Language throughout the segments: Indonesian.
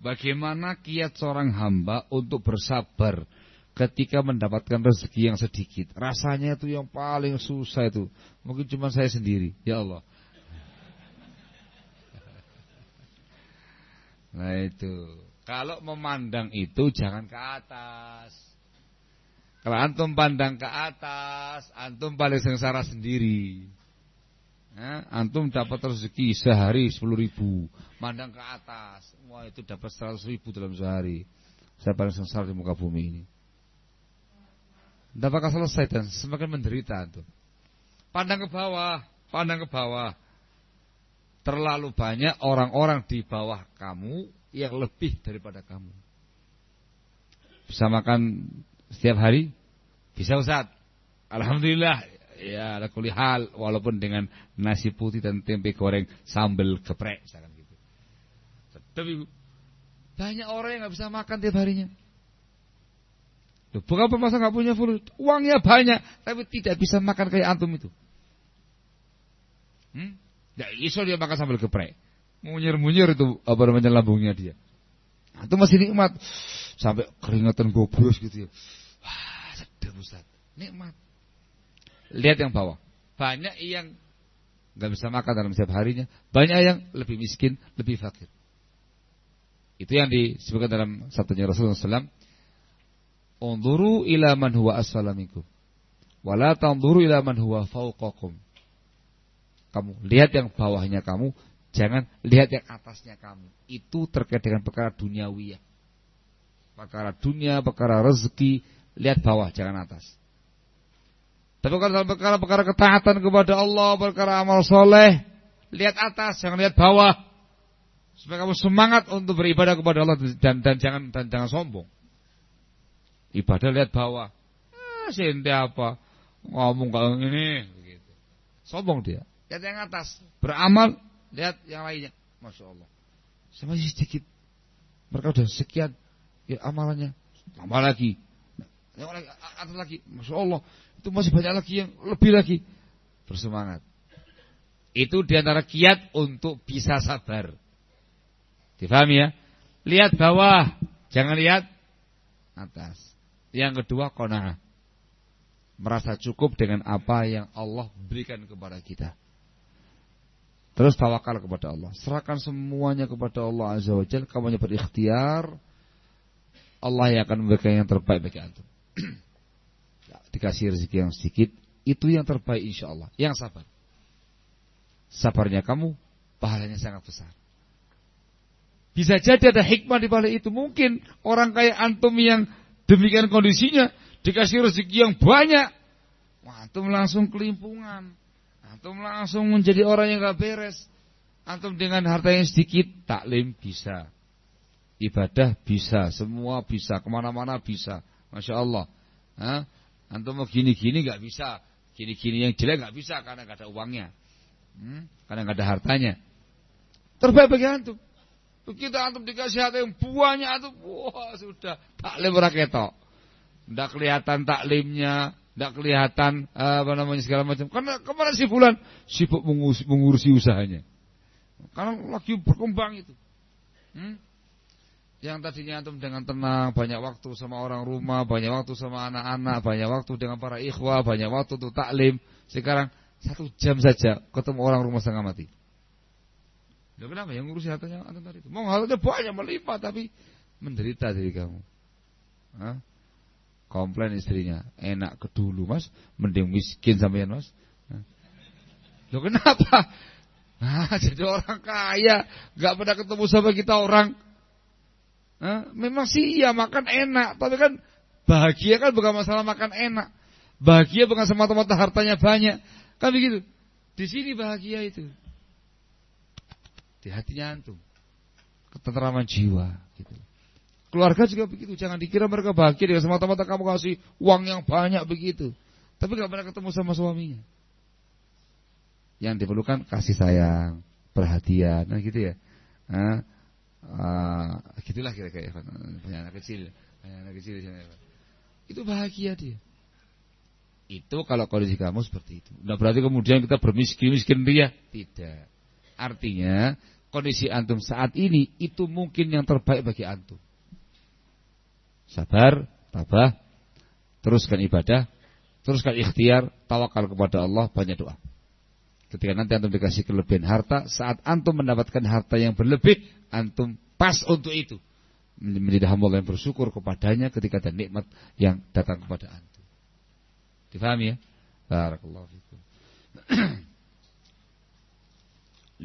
Bagaimana kiat seorang hamba untuk bersabar ketika mendapatkan rezeki yang sedikit. Rasanya itu yang paling susah itu. Mungkin cuma saya sendiri. Ya Allah. Nah itu. Kalau memandang itu jangan ke atas. Kalau antum pandang ke atas, antum paling sengsara sendiri. Antum dapat rezeki sehari sepuluh ribu, mandang ke atas, wah itu dapat seratus ribu dalam sehari. Saya paling sengsara di muka bumi ini. Tidak bakal selesai dan semakin menderita antum. Pandang ke bawah, pandang ke bawah. Terlalu banyak orang-orang di bawah kamu yang lebih daripada kamu. Bisa makan setiap hari? Bisa Ustaz. Alhamdulillah. Ya, ada hal walaupun dengan nasi putih dan tempe goreng sambal geprek misalkan gitu. Tapi banyak orang yang nggak bisa makan tiap harinya. Loh, bukan apa masa nggak punya fulus? Uangnya banyak, tapi tidak bisa makan kayak antum itu. Hmm? Ya iso dia makan sambal geprek. Munyir-munyir itu apa namanya lambungnya dia. Itu masih nikmat. Sampai keringatan gobros gitu ya. Wah, sedap Ustaz. Nikmat. Lihat yang bawah. Banyak yang nggak bisa makan dalam setiap harinya. Banyak yang lebih miskin, lebih fakir. Itu yang disebutkan dalam sabdanya Rasulullah SAW. Unduru ila man huwa asfalamikum. Wala ila man huwa fauqakum. Kamu lihat yang bawahnya kamu, Jangan lihat yang atasnya kamu. Itu terkait dengan perkara duniawi ya. Perkara dunia, perkara rezeki, lihat bawah, jangan atas. Tapi kalau perkara-perkara ketaatan kepada Allah, perkara amal soleh, lihat atas, jangan lihat bawah. Supaya kamu semangat untuk beribadah kepada Allah dan dan jangan dan jangan sombong. Ibadah lihat bawah. Eh, sente apa? Ngomong kalau ini begitu. Sombong dia. Lihat yang atas. Beramal Lihat yang lainnya. Masya Allah. Sama sedikit. Mereka sudah sekian ya, amalannya. Tambah lagi. Yang lagi, atas lagi. Masya Allah. Itu masih banyak lagi yang lebih lagi. Bersemangat. Itu di antara kiat untuk bisa sabar. Difahami ya? Lihat bawah. Jangan lihat atas. Yang kedua, kona'ah. Merasa cukup dengan apa yang Allah berikan kepada kita. Terus tawakal kepada Allah. Serahkan semuanya kepada Allah Azza wa Jalla. Kamu hanya berikhtiar. Allah yang akan memberikan yang terbaik bagi antum. Ya, dikasih rezeki yang sedikit. Itu yang terbaik insya Allah. Yang sabar. Sabarnya kamu, pahalanya sangat besar. Bisa jadi ada hikmah di balik itu. Mungkin orang kayak antum yang demikian kondisinya dikasih rezeki yang banyak, antum langsung kelimpungan. Antum langsung menjadi orang yang gak beres. Antum dengan harta yang sedikit, taklim bisa. Ibadah bisa, semua bisa, ke mana-mana bisa. Masya Allah. Hah? Antum mau gini-gini gak bisa. Gini-gini yang jelek gak bisa karena gak ada uangnya. Hmm? Karena gak ada hartanya. Terbaik bagi antum. Begitu antum dikasih harta yang banyak antum, wah sudah taklim raketok. Tidak kelihatan taklimnya, tidak kelihatan apa namanya segala macam. Karena ke mana si bulan sibuk mengurusi usahanya. Karena lagi berkembang itu. Hmm? Yang tadinya antum dengan tenang, banyak waktu sama orang rumah, banyak waktu sama anak-anak, banyak waktu dengan para ikhwah, banyak waktu untuk taklim. Sekarang satu jam saja ketemu orang rumah setengah mati. Ya kenapa? Yang ngurusi hartanya antum tadi itu. Mau banyak melipat tapi menderita dari kamu. Hah? Komplain istrinya, enak ke dulu mas, mending miskin sampean mas. Lo kenapa? Nah, jadi orang kaya, gak pernah ketemu sama kita orang. Memang sih iya makan enak, tapi kan bahagia kan bukan masalah makan enak. Bahagia bukan semata-mata hartanya banyak. Kan begitu. Di sini bahagia itu. Di hatinya antum. Ketenteraman jiwa gitu. Keluarga juga begitu. Jangan dikira mereka bahagia dengan semata-mata kamu kasih uang yang banyak begitu. Tapi gak pernah ketemu sama suaminya. Yang diperlukan kasih sayang, perhatian, nah gitu ya. Nah, uh, gitulah kira-kira punya anak kecil, punya anak kecil Itu bahagia dia. Itu kalau kondisi kamu seperti itu. Nah berarti kemudian kita bermiskin-miskin dia. Tidak. Artinya kondisi antum saat ini itu mungkin yang terbaik bagi antum. Sabar, tabah, teruskan ibadah, teruskan ikhtiar, tawakal kepada Allah, banyak doa. Ketika nanti antum dikasih kelebihan harta, saat antum mendapatkan harta yang berlebih, antum pas untuk itu. Menjadi hamba yang bersyukur kepadanya ketika ada nikmat yang datang kepada antum. Difahami ya? Barakallahu fikum.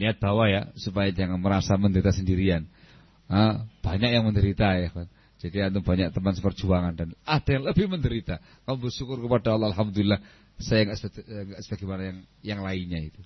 Lihat bawah ya, supaya jangan merasa menderita sendirian. Ah, banyak yang menderita ya kan. Jadi antum banyak teman seperjuangan dan ada yang lebih menderita. Kamu bersyukur kepada Allah, Alhamdulillah saya nggak sebagaimana yang yang lainnya itu.